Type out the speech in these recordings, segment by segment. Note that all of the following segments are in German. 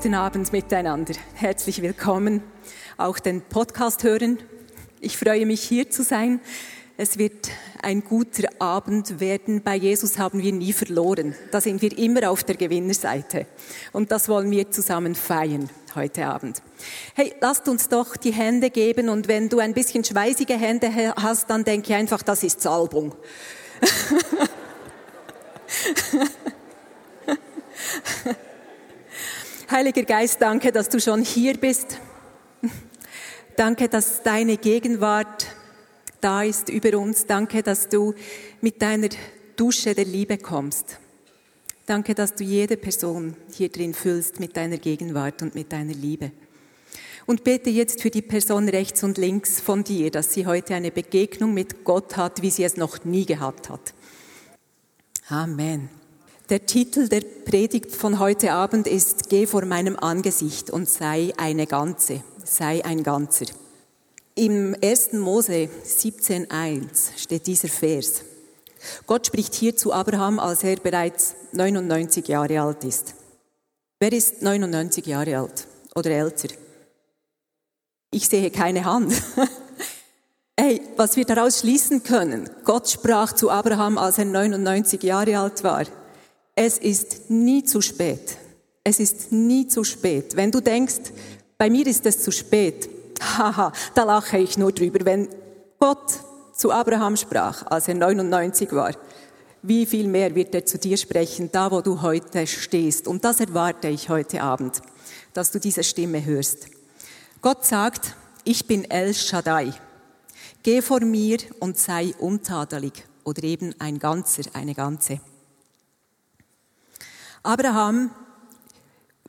Guten Abend miteinander. Herzlich willkommen auch den Podcast hören. Ich freue mich hier zu sein. Es wird ein guter Abend werden. Bei Jesus haben wir nie verloren. Da sind wir immer auf der Gewinnerseite. Und das wollen wir zusammen feiern heute Abend. Hey, lasst uns doch die Hände geben und wenn du ein bisschen schweißige Hände hast, dann denke einfach, das ist Salbung. Heiliger Geist, danke, dass du schon hier bist. Danke, dass deine Gegenwart da ist über uns. Danke, dass du mit deiner Dusche der Liebe kommst. Danke, dass du jede Person hier drin füllst mit deiner Gegenwart und mit deiner Liebe. Und bete jetzt für die Person rechts und links von dir, dass sie heute eine Begegnung mit Gott hat, wie sie es noch nie gehabt hat. Amen. Der Titel der Predigt von heute Abend ist Geh vor meinem Angesicht und sei eine Ganze, sei ein Ganzer. Im 1. Mose 17.1 steht dieser Vers. Gott spricht hier zu Abraham, als er bereits 99 Jahre alt ist. Wer ist 99 Jahre alt oder älter? Ich sehe keine Hand. Hey, was wir daraus schließen können, Gott sprach zu Abraham, als er 99 Jahre alt war. Es ist nie zu spät. Es ist nie zu spät. Wenn du denkst, bei mir ist es zu spät, haha, da lache ich nur drüber. Wenn Gott zu Abraham sprach, als er 99 war, wie viel mehr wird er zu dir sprechen, da wo du heute stehst. Und das erwarte ich heute Abend, dass du diese Stimme hörst. Gott sagt, ich bin El Shaddai. Geh vor mir und sei untadelig oder eben ein Ganzer, eine Ganze. Abraham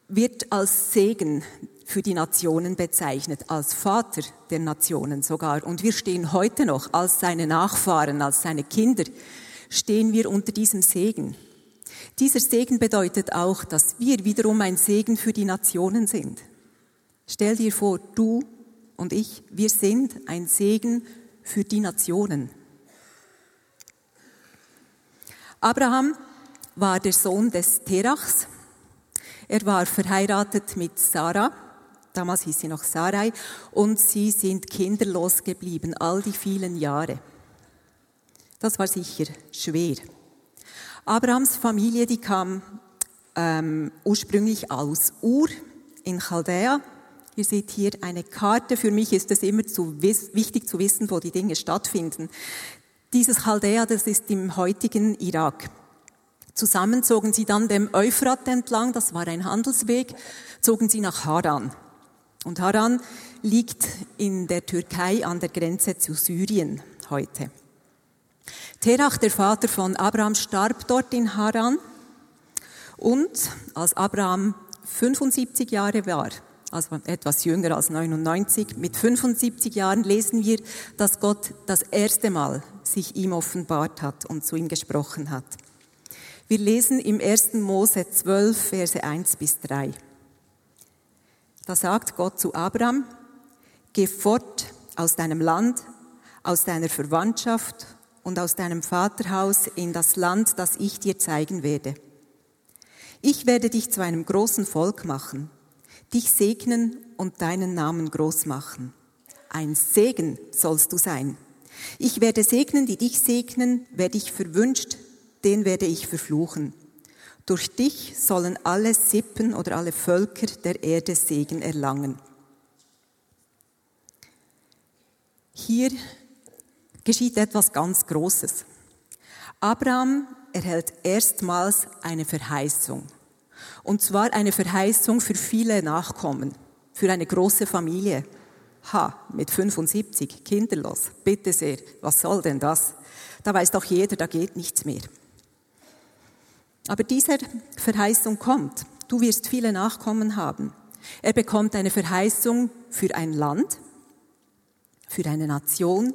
wird als Segen für die Nationen bezeichnet, als Vater der Nationen sogar. Und wir stehen heute noch als seine Nachfahren, als seine Kinder, stehen wir unter diesem Segen. Dieser Segen bedeutet auch, dass wir wiederum ein Segen für die Nationen sind. Stell dir vor, du und ich, wir sind ein Segen für die Nationen. Abraham war der Sohn des Terachs. Er war verheiratet mit Sarah. Damals hieß sie noch Sarai. Und sie sind kinderlos geblieben, all die vielen Jahre. Das war sicher schwer. Abrahams Familie, die kam ähm, ursprünglich aus Ur in Chaldea. Ihr seht hier eine Karte. Für mich ist es immer zu wichtig zu wissen, wo die Dinge stattfinden. Dieses Chaldea, das ist im heutigen Irak. Zusammen zogen sie dann dem Euphrat entlang, das war ein Handelsweg, zogen sie nach Haran. Und Haran liegt in der Türkei an der Grenze zu Syrien heute. Terach, der Vater von Abraham, starb dort in Haran. Und als Abraham 75 Jahre war, also etwas jünger als 99, mit 75 Jahren lesen wir, dass Gott das erste Mal sich ihm offenbart hat und zu ihm gesprochen hat. Wir lesen im 1. Mose 12, Verse 1 bis 3. Da sagt Gott zu Abraham, geh fort aus deinem Land, aus deiner Verwandtschaft und aus deinem Vaterhaus in das Land, das ich dir zeigen werde. Ich werde dich zu einem großen Volk machen, dich segnen und deinen Namen groß machen. Ein Segen sollst du sein. Ich werde segnen, die dich segnen, wer dich verwünscht, den werde ich verfluchen. Durch dich sollen alle Sippen oder alle Völker der Erde Segen erlangen. Hier geschieht etwas ganz Großes. Abraham erhält erstmals eine Verheißung. Und zwar eine Verheißung für viele Nachkommen, für eine große Familie. Ha, mit 75, kinderlos. Bitte sehr, was soll denn das? Da weiß doch jeder, da geht nichts mehr. Aber diese Verheißung kommt. du wirst viele Nachkommen haben. Er bekommt eine Verheißung für ein Land, für eine Nation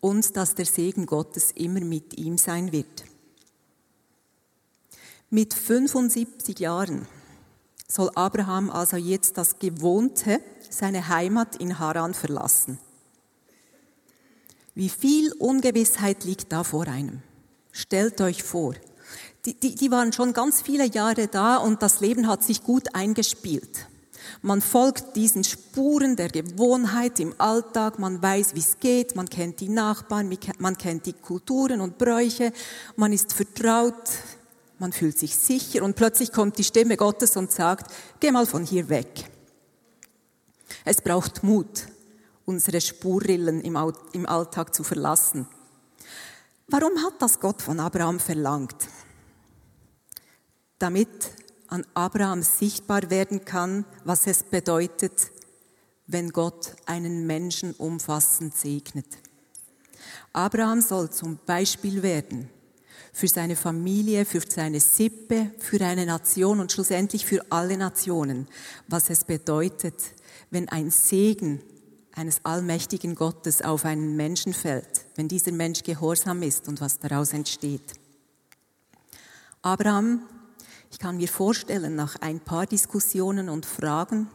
und dass der Segen Gottes immer mit ihm sein wird. Mit 75 Jahren soll Abraham also jetzt das Gewohnte, seine Heimat in Haran verlassen. Wie viel Ungewissheit liegt da vor einem? Stellt euch vor, die, die, die waren schon ganz viele Jahre da und das Leben hat sich gut eingespielt. Man folgt diesen Spuren der Gewohnheit im Alltag, man weiß, wie es geht, man kennt die Nachbarn, man kennt die Kulturen und Bräuche, man ist vertraut, man fühlt sich sicher und plötzlich kommt die Stimme Gottes und sagt, geh mal von hier weg. Es braucht Mut, unsere Spurrillen im Alltag zu verlassen. Warum hat das Gott von Abraham verlangt? Damit an Abraham sichtbar werden kann, was es bedeutet, wenn Gott einen Menschen umfassend segnet. Abraham soll zum Beispiel werden für seine Familie, für seine Sippe, für eine Nation und schlussendlich für alle Nationen, was es bedeutet, wenn ein Segen eines allmächtigen Gottes auf einen Menschen fällt, wenn dieser Mensch gehorsam ist und was daraus entsteht. Abraham, ich kann mir vorstellen, nach ein paar Diskussionen und Fragen,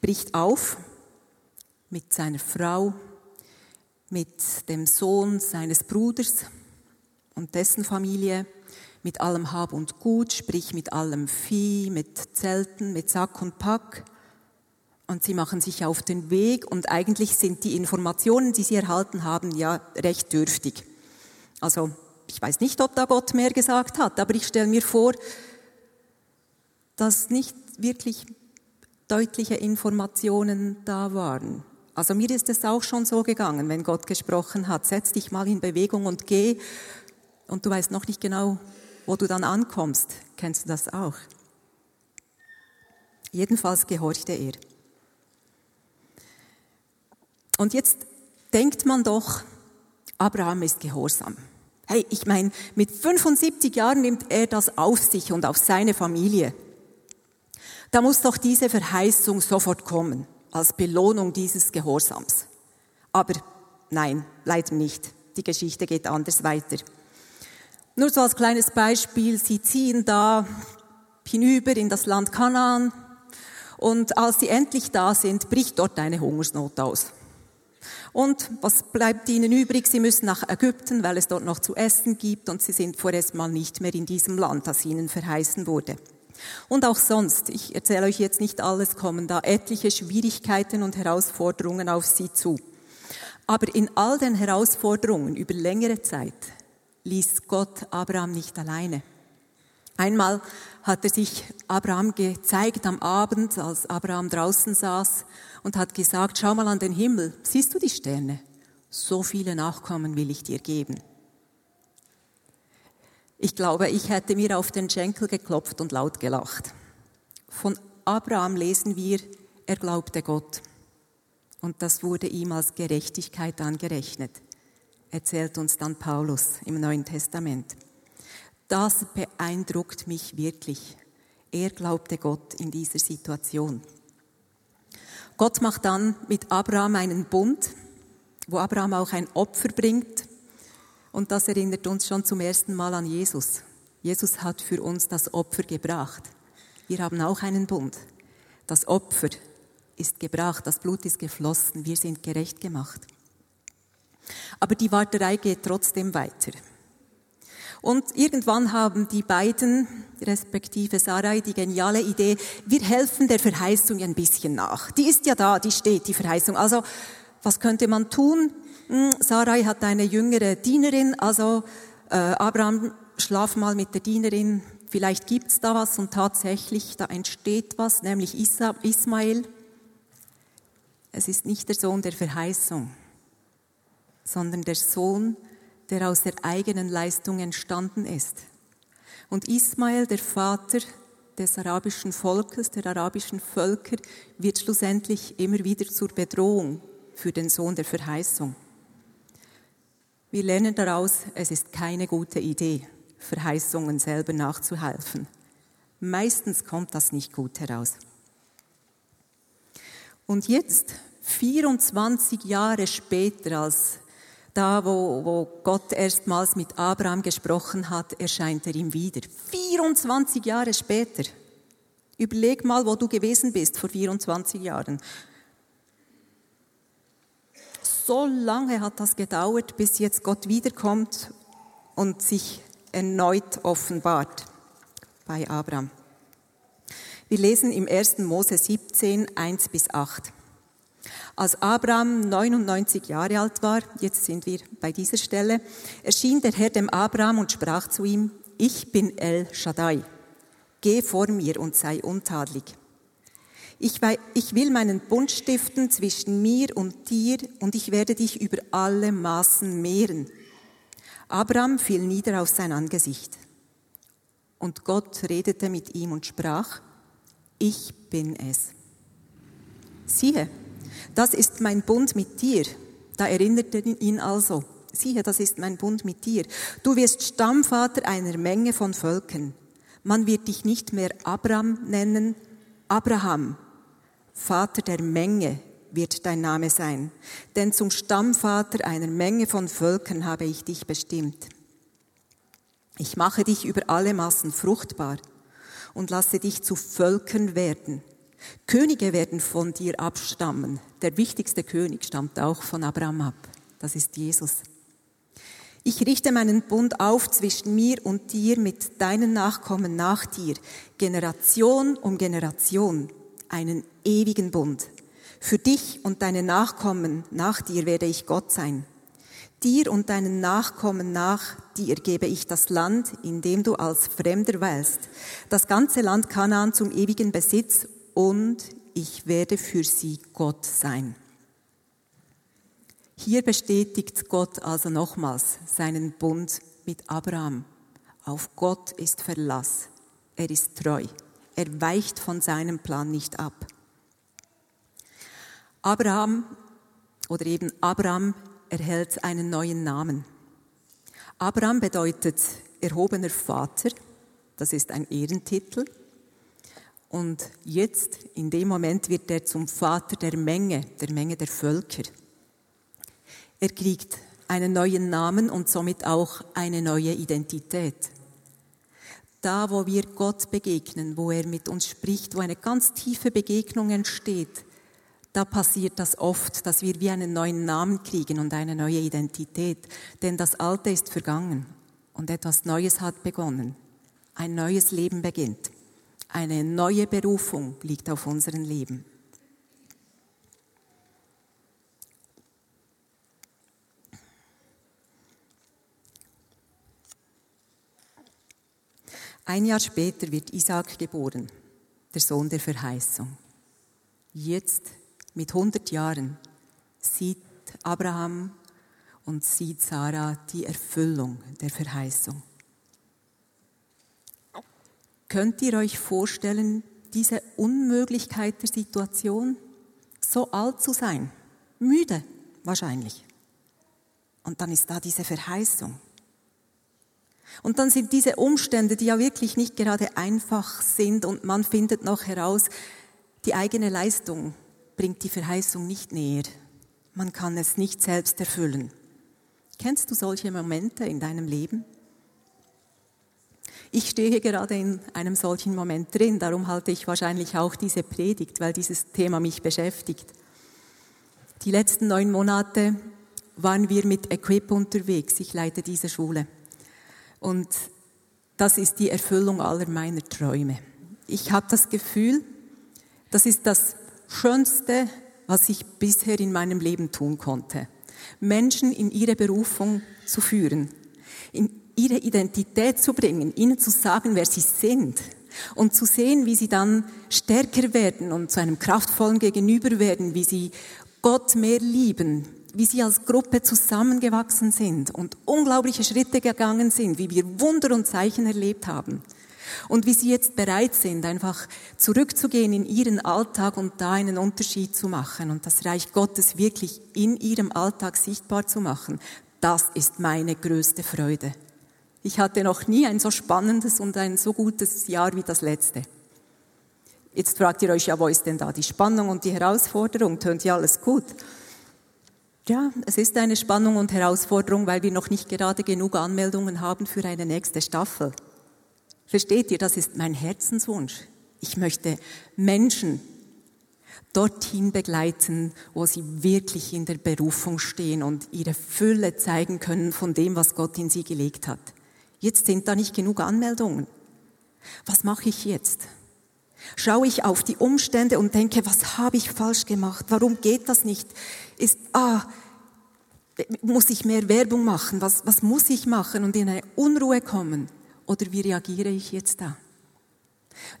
bricht auf mit seiner Frau, mit dem Sohn seines Bruders, und dessen Familie mit allem Hab und Gut, sprich mit allem Vieh, mit Zelten, mit Sack und Pack. Und sie machen sich auf den Weg und eigentlich sind die Informationen, die sie erhalten haben, ja recht dürftig. Also ich weiß nicht, ob da Gott mehr gesagt hat, aber ich stelle mir vor, dass nicht wirklich deutliche Informationen da waren. Also mir ist es auch schon so gegangen, wenn Gott gesprochen hat, setz dich mal in Bewegung und geh und du weißt noch nicht genau, wo du dann ankommst. Kennst du das auch? Jedenfalls gehorchte er. Und jetzt denkt man doch, Abraham ist gehorsam. Hey, ich meine, mit 75 Jahren nimmt er das auf sich und auf seine Familie. Da muss doch diese Verheißung sofort kommen, als Belohnung dieses Gehorsams. Aber nein, leider nicht. Die Geschichte geht anders weiter. Nur so als kleines Beispiel, sie ziehen da hinüber in das Land Kanaan und als sie endlich da sind, bricht dort eine Hungersnot aus. Und was bleibt ihnen übrig? Sie müssen nach Ägypten, weil es dort noch zu essen gibt und sie sind vorerst mal nicht mehr in diesem Land, das ihnen verheißen wurde. Und auch sonst, ich erzähle euch jetzt nicht alles, kommen da etliche Schwierigkeiten und Herausforderungen auf sie zu. Aber in all den Herausforderungen über längere Zeit ließ Gott Abraham nicht alleine. Einmal hat er sich Abraham gezeigt am Abend, als Abraham draußen saß und hat gesagt, schau mal an den Himmel, siehst du die Sterne? So viele Nachkommen will ich dir geben. Ich glaube, ich hätte mir auf den Schenkel geklopft und laut gelacht. Von Abraham lesen wir, er glaubte Gott. Und das wurde ihm als Gerechtigkeit angerechnet erzählt uns dann Paulus im Neuen Testament. Das beeindruckt mich wirklich. Er glaubte Gott in dieser Situation. Gott macht dann mit Abraham einen Bund, wo Abraham auch ein Opfer bringt. Und das erinnert uns schon zum ersten Mal an Jesus. Jesus hat für uns das Opfer gebracht. Wir haben auch einen Bund. Das Opfer ist gebracht, das Blut ist geflossen, wir sind gerecht gemacht. Aber die Warterei geht trotzdem weiter. Und irgendwann haben die beiden, respektive Sarai, die geniale Idee, wir helfen der Verheißung ein bisschen nach. Die ist ja da, die steht, die Verheißung. Also, was könnte man tun? Hm, Sarai hat eine jüngere Dienerin, also äh, Abraham, schlaf mal mit der Dienerin, vielleicht gibt's da was und tatsächlich, da entsteht was, nämlich Ismael. Es ist nicht der Sohn der Verheißung sondern der Sohn, der aus der eigenen Leistung entstanden ist. Und Ismael, der Vater des arabischen Volkes, der arabischen Völker, wird schlussendlich immer wieder zur Bedrohung für den Sohn der Verheißung. Wir lernen daraus, es ist keine gute Idee, Verheißungen selber nachzuhelfen. Meistens kommt das nicht gut heraus. Und jetzt, 24 Jahre später, als da, wo, wo Gott erstmals mit Abraham gesprochen hat, erscheint er ihm wieder. 24 Jahre später. Überleg mal, wo du gewesen bist vor 24 Jahren. So lange hat das gedauert, bis jetzt Gott wiederkommt und sich erneut offenbart bei Abraham. Wir lesen im 1. Mose 17, 1 bis 8. Als Abraham 99 Jahre alt war, jetzt sind wir bei dieser Stelle, erschien der Herr dem Abraham und sprach zu ihm, ich bin El Shaddai, geh vor mir und sei untadelig. Ich will meinen Bund stiften zwischen mir und dir und ich werde dich über alle Maßen mehren. Abraham fiel nieder auf sein Angesicht. Und Gott redete mit ihm und sprach, ich bin es. Siehe, das ist mein Bund mit dir. Da erinnerte ihn also, siehe, das ist mein Bund mit dir. Du wirst Stammvater einer Menge von Völkern. Man wird dich nicht mehr Abraham nennen, Abraham, Vater der Menge wird dein Name sein. Denn zum Stammvater einer Menge von Völkern habe ich dich bestimmt. Ich mache dich über alle Massen fruchtbar und lasse dich zu Völkern werden. Könige werden von dir abstammen. Der wichtigste König stammt auch von Abraham ab. Das ist Jesus. Ich richte meinen Bund auf zwischen mir und dir mit deinen Nachkommen nach dir, Generation um Generation, einen ewigen Bund. Für dich und deine Nachkommen nach dir werde ich Gott sein. Dir und deinen Nachkommen nach dir gebe ich das Land, in dem du als Fremder weilst, das ganze Land Kanaan zum ewigen Besitz und ich werde für sie Gott sein. Hier bestätigt Gott also nochmals seinen Bund mit Abraham. Auf Gott ist Verlass. Er ist treu. Er weicht von seinem Plan nicht ab. Abraham oder eben Abraham erhält einen neuen Namen. Abraham bedeutet erhobener Vater. Das ist ein Ehrentitel. Und jetzt, in dem Moment, wird er zum Vater der Menge, der Menge der Völker. Er kriegt einen neuen Namen und somit auch eine neue Identität. Da, wo wir Gott begegnen, wo er mit uns spricht, wo eine ganz tiefe Begegnung entsteht, da passiert das oft, dass wir wie einen neuen Namen kriegen und eine neue Identität. Denn das Alte ist vergangen und etwas Neues hat begonnen. Ein neues Leben beginnt. Eine neue Berufung liegt auf unserem Leben. Ein Jahr später wird Isaac geboren, der Sohn der Verheißung. Jetzt, mit 100 Jahren, sieht Abraham und sieht Sarah die Erfüllung der Verheißung. Könnt ihr euch vorstellen, diese Unmöglichkeit der Situation, so alt zu sein, müde wahrscheinlich. Und dann ist da diese Verheißung. Und dann sind diese Umstände, die ja wirklich nicht gerade einfach sind und man findet noch heraus, die eigene Leistung bringt die Verheißung nicht näher. Man kann es nicht selbst erfüllen. Kennst du solche Momente in deinem Leben? Ich stehe gerade in einem solchen Moment drin, darum halte ich wahrscheinlich auch diese Predigt, weil dieses Thema mich beschäftigt. Die letzten neun Monate waren wir mit Equip unterwegs. Ich leite diese Schule. Und das ist die Erfüllung aller meiner Träume. Ich habe das Gefühl, das ist das Schönste, was ich bisher in meinem Leben tun konnte. Menschen in ihre Berufung zu führen, in ihre Identität zu bringen, ihnen zu sagen, wer sie sind und zu sehen, wie sie dann stärker werden und zu einem kraftvollen Gegenüber werden, wie sie Gott mehr lieben, wie sie als Gruppe zusammengewachsen sind und unglaubliche Schritte gegangen sind, wie wir Wunder und Zeichen erlebt haben. Und wie sie jetzt bereit sind, einfach zurückzugehen in ihren Alltag und da einen Unterschied zu machen und das Reich Gottes wirklich in ihrem Alltag sichtbar zu machen, das ist meine größte Freude Ich hatte noch nie ein so spannendes und ein so gutes Jahr wie das letzte. Jetzt fragt ihr euch, ja, wo ist denn da die Spannung und die Herausforderung? Tönt ja alles gut. Ja, es ist eine Spannung und Herausforderung, weil wir noch nicht gerade genug Anmeldungen haben für eine nächste Staffel. Versteht ihr, das ist mein Herzenswunsch. Ich möchte Menschen dorthin begleiten, wo sie wirklich in der Berufung stehen und ihre Fülle zeigen können von dem, was Gott in sie gelegt hat. Jetzt sind da nicht genug Anmeldungen. Was mache ich jetzt? Schaue ich auf die Umstände und denke, was habe ich falsch gemacht? Warum geht das nicht? Ist, ah, muss ich mehr Werbung machen? Was, was muss ich machen und in eine Unruhe kommen? Oder wie reagiere ich jetzt da?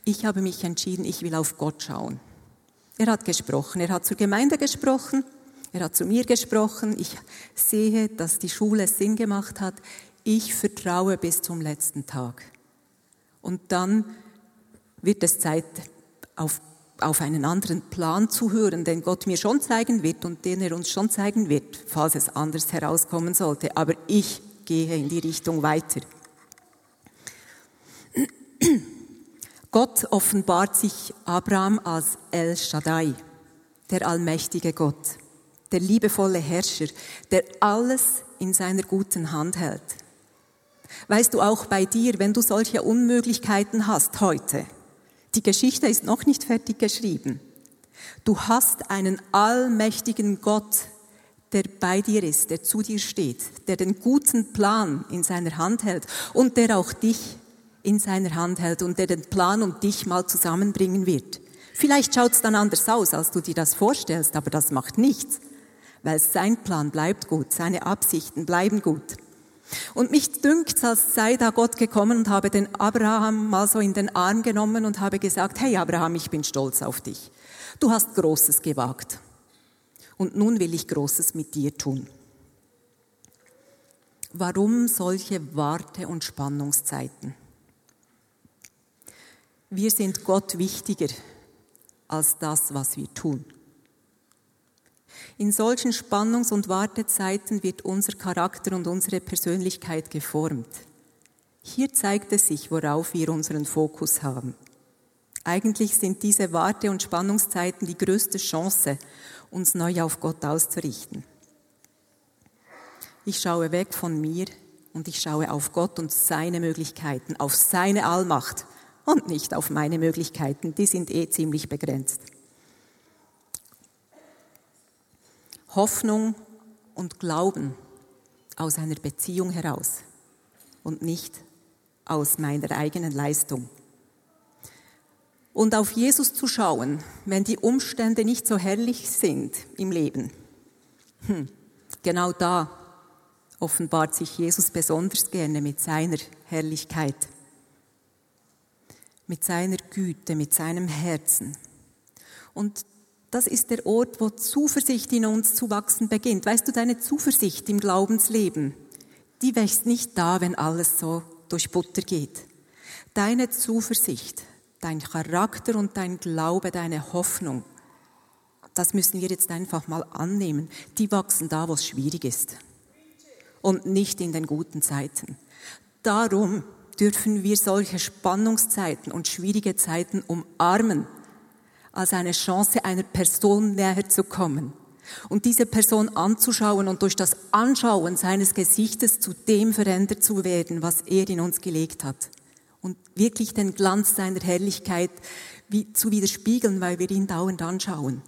Ich habe mich entschieden, ich will auf Gott schauen. Er hat gesprochen, er hat zur Gemeinde gesprochen, er hat zu mir gesprochen. Ich sehe, dass die Schule Sinn gemacht hat. Ich vertraue bis zum letzten Tag. Und dann wird es Zeit, auf, auf einen anderen Plan zu hören, den Gott mir schon zeigen wird und den er uns schon zeigen wird, falls es anders herauskommen sollte. Aber ich gehe in die Richtung weiter. Gott offenbart sich Abraham als El Shaddai, der allmächtige Gott, der liebevolle Herrscher, der alles in seiner guten Hand hält. Weißt du auch bei dir, wenn du solche Unmöglichkeiten hast heute, die Geschichte ist noch nicht fertig geschrieben. Du hast einen allmächtigen Gott, der bei dir ist, der zu dir steht, der den guten Plan in seiner Hand hält und der auch dich in seiner Hand hält und der den Plan und dich mal zusammenbringen wird. Vielleicht schaut es dann anders aus, als du dir das vorstellst, aber das macht nichts, weil sein Plan bleibt gut, seine Absichten bleiben gut. Und mich dünkt, als sei da Gott gekommen und habe den Abraham mal so in den Arm genommen und habe gesagt, hey Abraham, ich bin stolz auf dich. Du hast Großes gewagt. Und nun will ich Großes mit dir tun. Warum solche Warte- und Spannungszeiten? Wir sind Gott wichtiger als das, was wir tun. In solchen Spannungs- und Wartezeiten wird unser Charakter und unsere Persönlichkeit geformt. Hier zeigt es sich, worauf wir unseren Fokus haben. Eigentlich sind diese Warte- und Spannungszeiten die größte Chance, uns neu auf Gott auszurichten. Ich schaue weg von mir und ich schaue auf Gott und seine Möglichkeiten, auf seine Allmacht und nicht auf meine Möglichkeiten, die sind eh ziemlich begrenzt. Hoffnung und Glauben aus einer Beziehung heraus und nicht aus meiner eigenen Leistung. Und auf Jesus zu schauen, wenn die Umstände nicht so herrlich sind im Leben. Hm, genau da offenbart sich Jesus besonders gerne mit seiner Herrlichkeit, mit seiner Güte, mit seinem Herzen. Und das ist der Ort, wo Zuversicht in uns zu wachsen beginnt. Weißt du, deine Zuversicht im Glaubensleben, die wächst nicht da, wenn alles so durch Butter geht. Deine Zuversicht, dein Charakter und dein Glaube, deine Hoffnung, das müssen wir jetzt einfach mal annehmen. Die wachsen da, wo es schwierig ist. Und nicht in den guten Zeiten. Darum dürfen wir solche Spannungszeiten und schwierige Zeiten umarmen als eine Chance, einer Person näher zu kommen und diese Person anzuschauen und durch das Anschauen seines Gesichtes zu dem verändert zu werden, was er in uns gelegt hat. Und wirklich den Glanz seiner Herrlichkeit zu widerspiegeln, weil wir ihn dauernd anschauen.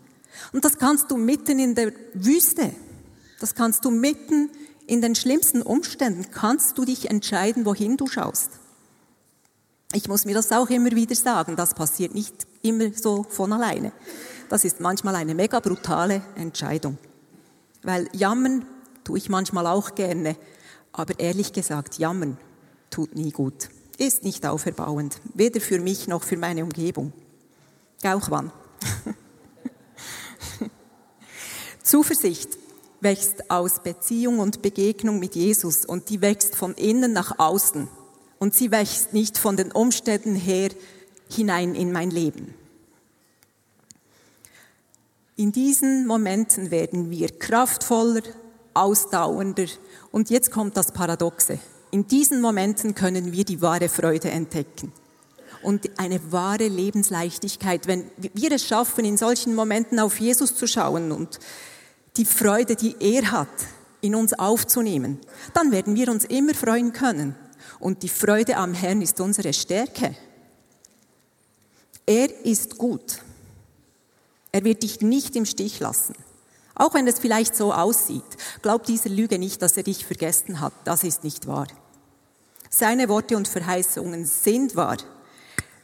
Und das kannst du mitten in der Wüste, das kannst du mitten in den schlimmsten Umständen, kannst du dich entscheiden, wohin du schaust. Ich muss mir das auch immer wieder sagen, das passiert nicht immer so von alleine. Das ist manchmal eine mega brutale Entscheidung. Weil jammern tue ich manchmal auch gerne, aber ehrlich gesagt, jammern tut nie gut. Ist nicht auferbauend, weder für mich noch für meine Umgebung. Auch wann. Zuversicht wächst aus Beziehung und Begegnung mit Jesus und die wächst von innen nach außen und sie wächst nicht von den Umständen her hinein in mein Leben. In diesen Momenten werden wir kraftvoller, ausdauernder und jetzt kommt das Paradoxe. In diesen Momenten können wir die wahre Freude entdecken und eine wahre Lebensleichtigkeit, wenn wir es schaffen, in solchen Momenten auf Jesus zu schauen und die Freude, die er hat, in uns aufzunehmen, dann werden wir uns immer freuen können. Und die Freude am Herrn ist unsere Stärke. Er ist gut. Er wird dich nicht im Stich lassen. Auch wenn es vielleicht so aussieht. Glaub dieser Lüge nicht, dass er dich vergessen hat. Das ist nicht wahr. Seine Worte und Verheißungen sind wahr.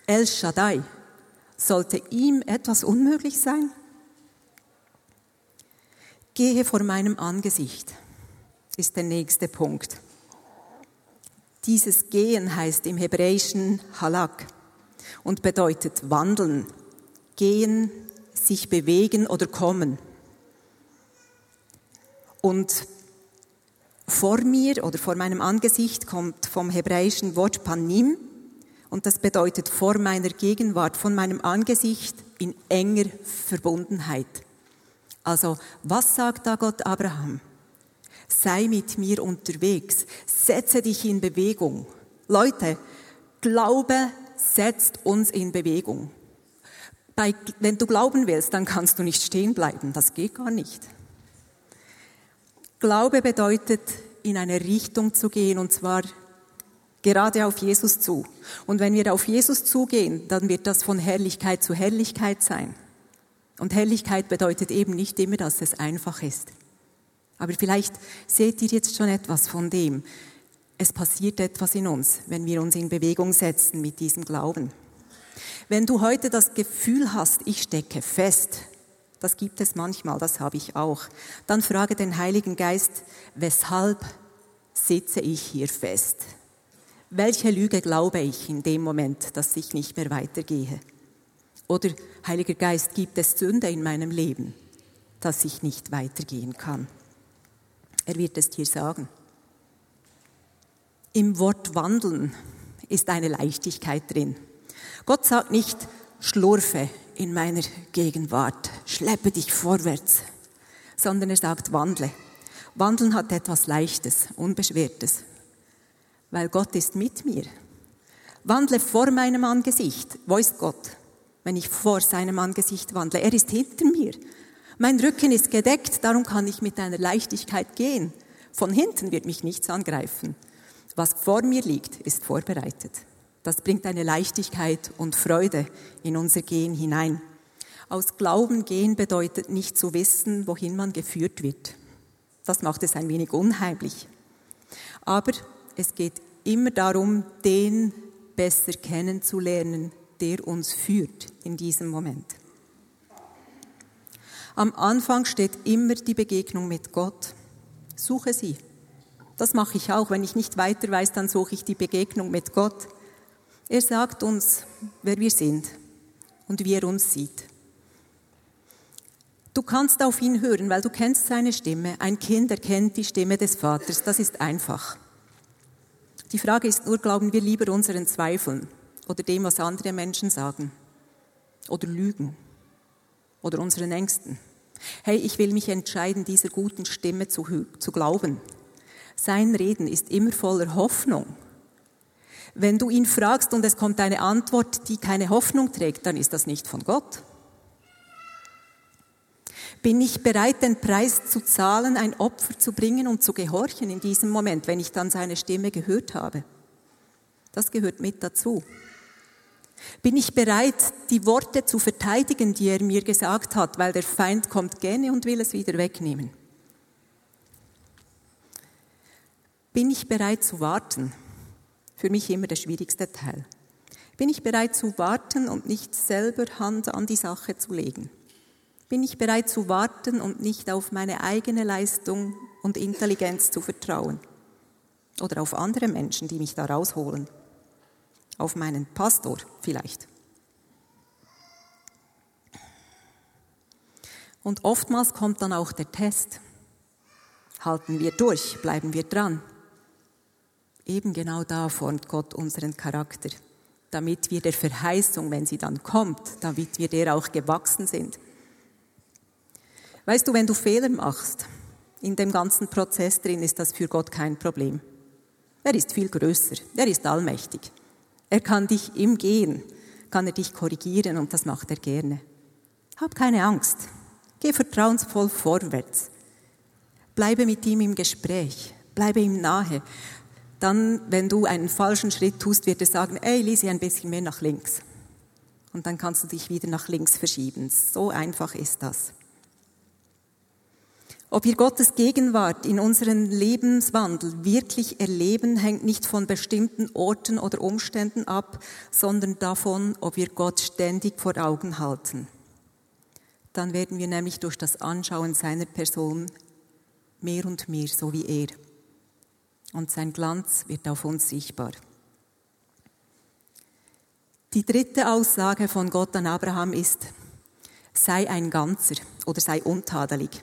El Shaddai. Sollte ihm etwas unmöglich sein? Gehe vor meinem Angesicht, ist der nächste Punkt. Dieses Gehen heißt im Hebräischen Halak und bedeutet wandeln, gehen, sich bewegen oder kommen. Und vor mir oder vor meinem Angesicht kommt vom hebräischen Wort Panim und das bedeutet vor meiner Gegenwart, von meinem Angesicht in enger Verbundenheit. Also, was sagt da Gott Abraham? Sei mit mir unterwegs, setze dich in Bewegung. Leute, Glaube setzt uns in Bewegung. Bei, wenn du glauben willst, dann kannst du nicht stehen bleiben. Das geht gar nicht. Glaube bedeutet, in eine Richtung zu gehen, und zwar gerade auf Jesus zu. Und wenn wir auf Jesus zugehen, dann wird das von Herrlichkeit zu Herrlichkeit sein. Und Herrlichkeit bedeutet eben nicht immer, dass es einfach ist. Aber vielleicht seht ihr jetzt schon etwas von dem. Es passiert etwas in uns, wenn wir uns in Bewegung setzen mit diesem Glauben. Wenn du heute das Gefühl hast, ich stecke fest, das gibt es manchmal, das habe ich auch, dann frage den Heiligen Geist, weshalb sitze ich hier fest? Welche Lüge glaube ich in dem Moment, dass ich nicht mehr weitergehe? Oder, Heiliger Geist, gibt es Sünde in meinem Leben, dass ich nicht weitergehen kann? Er wird es dir sagen. Im Wort wandeln ist eine Leichtigkeit drin. Gott sagt nicht, schlurfe in meiner Gegenwart, schleppe dich vorwärts, sondern er sagt, wandle. Wandeln hat etwas Leichtes, Unbeschwertes, weil Gott ist mit mir. Wandle vor meinem Angesicht. Wo ist Gott? Wenn ich vor seinem Angesicht wandle. Er ist hinter mir. Mein Rücken ist gedeckt, darum kann ich mit einer Leichtigkeit gehen. Von hinten wird mich nichts angreifen. Was vor mir liegt, ist vorbereitet. Das bringt eine Leichtigkeit und Freude in unser Gehen hinein. Aus Glauben gehen bedeutet nicht zu wissen, wohin man geführt wird. Das macht es ein wenig unheimlich. Aber es geht immer darum, den besser kennenzulernen, der uns führt in diesem Moment. Am Anfang steht immer die Begegnung mit Gott. Suche sie. Das mache ich auch. Wenn ich nicht weiter weiß, dann suche ich die Begegnung mit Gott. Er sagt uns, wer wir sind und wie er uns sieht. Du kannst auf ihn hören, weil du kennst seine Stimme. Ein Kind erkennt die Stimme des Vaters. Das ist einfach. Die Frage ist nur, glauben wir lieber unseren Zweifeln oder dem, was andere Menschen sagen oder lügen oder unseren Ängsten? Hey, ich will mich entscheiden, dieser guten Stimme zu, zu glauben. Sein Reden ist immer voller Hoffnung. Wenn du ihn fragst und es kommt eine Antwort, die keine Hoffnung trägt, dann ist das nicht von Gott. Bin ich bereit, den Preis zu zahlen, ein Opfer zu bringen und zu gehorchen in diesem Moment, wenn ich dann seine Stimme gehört habe? Das gehört mit dazu. Bin ich bereit, die Worte zu verteidigen, die er mir gesagt hat, weil der Feind kommt gerne und will es wieder wegnehmen? Bin ich bereit zu warten? Für mich immer der schwierigste Teil. Bin ich bereit zu warten und nicht selber Hand an die Sache zu legen? Bin ich bereit zu warten und nicht auf meine eigene Leistung und Intelligenz zu vertrauen? Oder auf andere Menschen, die mich da rausholen? Auf meinen Pastor vielleicht? Und oftmals kommt dann auch der Test. Halten wir durch? Bleiben wir dran? Eben genau da formt Gott unseren Charakter, damit wir der Verheißung, wenn sie dann kommt, damit wir der auch gewachsen sind. Weißt du, wenn du Fehler machst, in dem ganzen Prozess drin ist das für Gott kein Problem. Er ist viel größer, er ist allmächtig. Er kann dich im Gehen, kann er dich korrigieren und das macht er gerne. Hab keine Angst, geh vertrauensvoll vorwärts. Bleibe mit ihm im Gespräch, bleibe ihm nahe. Dann, wenn du einen falschen Schritt tust, wird er sagen, ey, Lisi, ein bisschen mehr nach links. Und dann kannst du dich wieder nach links verschieben. So einfach ist das. Ob wir Gottes Gegenwart in unseren Lebenswandel wirklich erleben, hängt nicht von bestimmten Orten oder Umständen ab, sondern davon, ob wir Gott ständig vor Augen halten. Dann werden wir nämlich durch das Anschauen seiner Person mehr und mehr so wie er. Und sein Glanz wird auf uns sichtbar. Die dritte Aussage von Gott an Abraham ist, sei ein Ganzer oder sei untadelig.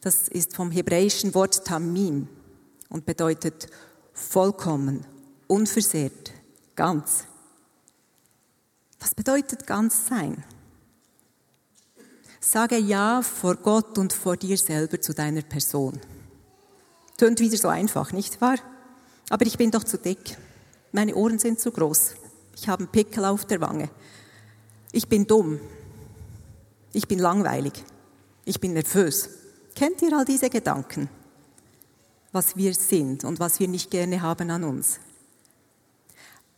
Das ist vom hebräischen Wort Tamim und bedeutet vollkommen, unversehrt, ganz. Was bedeutet ganz sein? Sage Ja vor Gott und vor dir selber zu deiner Person. Tönt wieder so einfach, nicht wahr? Aber ich bin doch zu dick. Meine Ohren sind zu groß. Ich habe einen Pickel auf der Wange. Ich bin dumm. Ich bin langweilig. Ich bin nervös. Kennt ihr all diese Gedanken? Was wir sind und was wir nicht gerne haben an uns?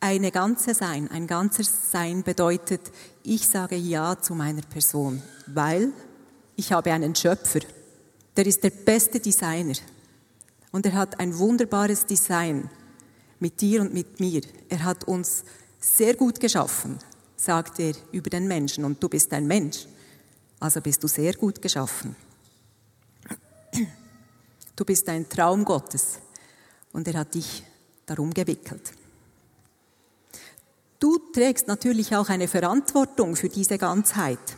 Eine ganze Sein, ein ganzes Sein bedeutet, ich sage Ja zu meiner Person, weil ich habe einen Schöpfer, der ist der beste Designer und er hat ein wunderbares Design mit dir und mit mir. Er hat uns sehr gut geschaffen, sagt er über den Menschen und du bist ein Mensch, also bist du sehr gut geschaffen. Du bist ein Traum Gottes und er hat dich darum gewickelt. Du trägst natürlich auch eine Verantwortung für diese Ganzheit,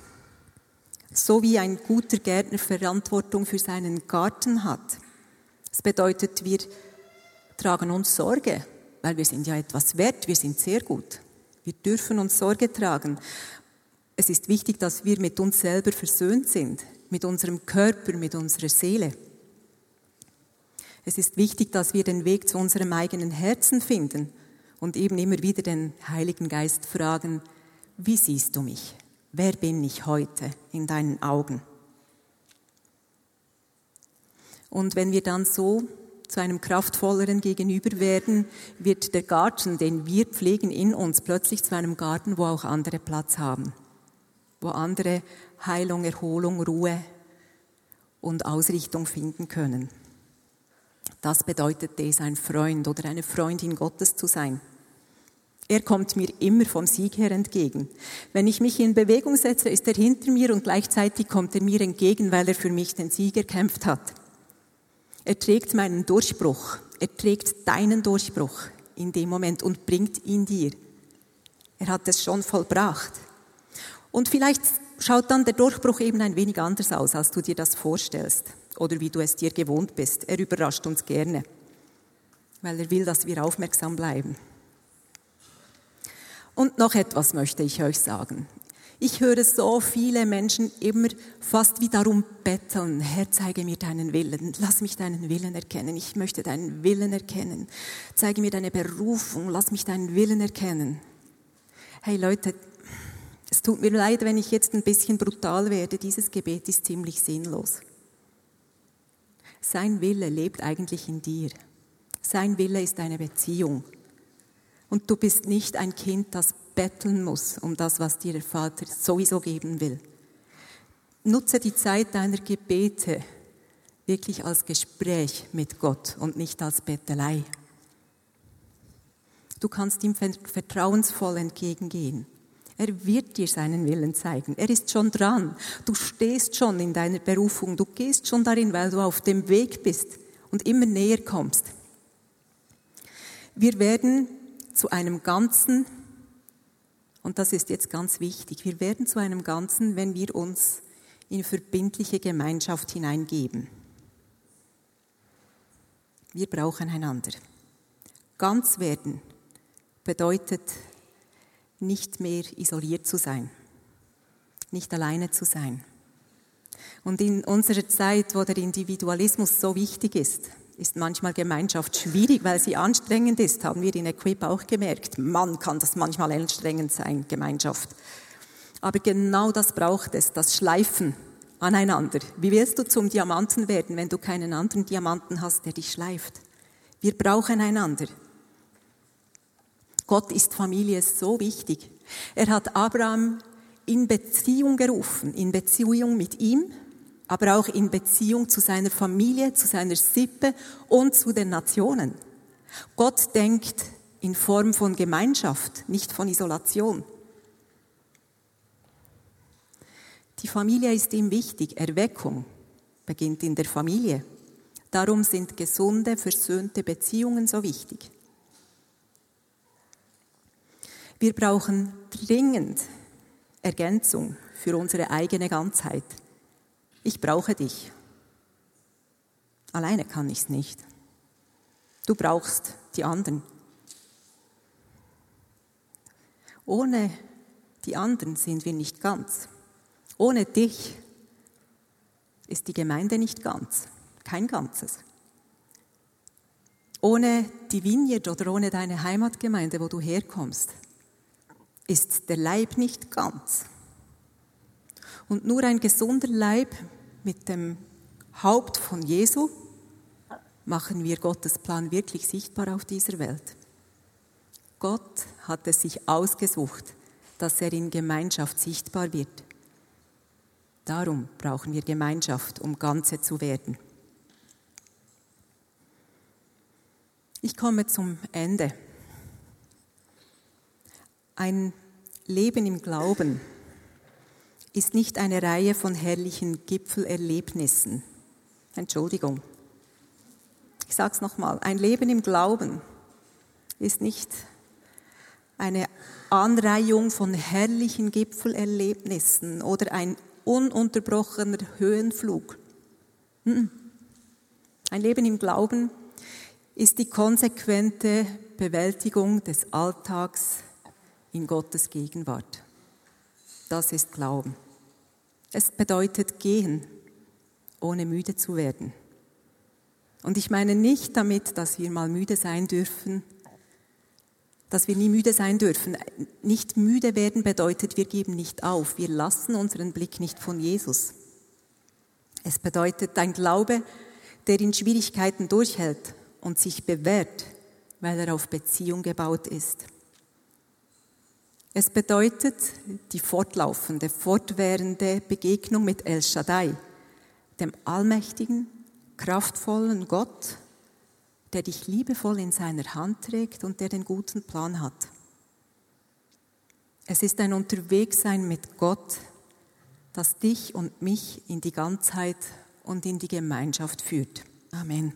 so wie ein guter Gärtner Verantwortung für seinen Garten hat. Das bedeutet, wir tragen uns Sorge, weil wir sind ja etwas wert, wir sind sehr gut. Wir dürfen uns Sorge tragen. Es ist wichtig, dass wir mit uns selber versöhnt sind, mit unserem Körper, mit unserer Seele. Es ist wichtig, dass wir den Weg zu unserem eigenen Herzen finden und eben immer wieder den Heiligen Geist fragen, wie siehst du mich? Wer bin ich heute in deinen Augen? Und wenn wir dann so zu einem kraftvolleren Gegenüber werden, wird der Garten, den wir pflegen in uns, plötzlich zu einem Garten, wo auch andere Platz haben, wo andere Heilung, Erholung, Ruhe und Ausrichtung finden können. Das bedeutet es, ein Freund oder eine Freundin Gottes zu sein. Er kommt mir immer vom Sieg her entgegen. Wenn ich mich in Bewegung setze, ist er hinter mir und gleichzeitig kommt er mir entgegen, weil er für mich den Sieg erkämpft hat. Er trägt meinen Durchbruch. Er trägt deinen Durchbruch in dem Moment und bringt ihn dir. Er hat es schon vollbracht. Und vielleicht schaut dann der Durchbruch eben ein wenig anders aus, als du dir das vorstellst oder wie du es dir gewohnt bist. Er überrascht uns gerne, weil er will, dass wir aufmerksam bleiben. Und noch etwas möchte ich euch sagen. Ich höre so viele Menschen immer fast wie darum betteln, Herr, zeige mir deinen Willen, lass mich deinen Willen erkennen, ich möchte deinen Willen erkennen, zeige mir deine Berufung, lass mich deinen Willen erkennen. Hey Leute, es tut mir leid, wenn ich jetzt ein bisschen brutal werde. Dieses Gebet ist ziemlich sinnlos. Sein Wille lebt eigentlich in dir. Sein Wille ist eine Beziehung. Und du bist nicht ein Kind, das betteln muss um das, was dir der Vater sowieso geben will. Nutze die Zeit deiner Gebete wirklich als Gespräch mit Gott und nicht als Bettelei. Du kannst ihm vertrauensvoll entgegengehen. Er wird dir seinen Willen zeigen. Er ist schon dran. Du stehst schon in deiner Berufung. Du gehst schon darin, weil du auf dem Weg bist und immer näher kommst. Wir werden zu einem Ganzen, und das ist jetzt ganz wichtig, wir werden zu einem Ganzen, wenn wir uns in verbindliche Gemeinschaft hineingeben. Wir brauchen einander. Ganz werden bedeutet nicht mehr isoliert zu sein, nicht alleine zu sein. Und in unserer Zeit, wo der Individualismus so wichtig ist, ist manchmal Gemeinschaft schwierig, weil sie anstrengend ist, haben wir in Equip auch gemerkt. Mann, kann das manchmal anstrengend sein, Gemeinschaft. Aber genau das braucht es, das Schleifen aneinander. Wie willst du zum Diamanten werden, wenn du keinen anderen Diamanten hast, der dich schleift? Wir brauchen einander. Gott ist Familie so wichtig. Er hat Abraham in Beziehung gerufen, in Beziehung mit ihm, aber auch in Beziehung zu seiner Familie, zu seiner Sippe und zu den Nationen. Gott denkt in Form von Gemeinschaft, nicht von Isolation. Die Familie ist ihm wichtig. Erweckung beginnt in der Familie. Darum sind gesunde, versöhnte Beziehungen so wichtig. Wir brauchen dringend Ergänzung für unsere eigene Ganzheit. Ich brauche dich. Alleine kann ich es nicht. Du brauchst die anderen. Ohne die anderen sind wir nicht ganz. Ohne dich ist die Gemeinde nicht ganz, kein Ganzes. Ohne die Vineyard oder ohne deine Heimatgemeinde, wo du herkommst, ist der Leib nicht ganz. Und nur ein gesunder Leib mit dem Haupt von Jesu machen wir Gottes Plan wirklich sichtbar auf dieser Welt. Gott hat es sich ausgesucht, dass er in Gemeinschaft sichtbar wird. Darum brauchen wir Gemeinschaft, um Ganze zu werden. Ich komme zum Ende. Ein Leben im Glauben ist nicht eine Reihe von herrlichen Gipfelerlebnissen. Entschuldigung. Ich sage es nochmal. Ein Leben im Glauben ist nicht eine Anreihung von herrlichen Gipfelerlebnissen oder ein ununterbrochener Höhenflug. Ein Leben im Glauben ist die konsequente Bewältigung des Alltags in Gottes Gegenwart. Das ist Glauben. Es bedeutet gehen, ohne müde zu werden. Und ich meine nicht damit, dass wir mal müde sein dürfen, dass wir nie müde sein dürfen. Nicht müde werden bedeutet, wir geben nicht auf, wir lassen unseren Blick nicht von Jesus. Es bedeutet ein Glaube, der in Schwierigkeiten durchhält und sich bewährt, weil er auf Beziehung gebaut ist. Es bedeutet die fortlaufende, fortwährende Begegnung mit El Shaddai, dem allmächtigen, kraftvollen Gott, der dich liebevoll in seiner Hand trägt und der den guten Plan hat. Es ist ein Unterwegssein mit Gott, das dich und mich in die Ganzheit und in die Gemeinschaft führt. Amen.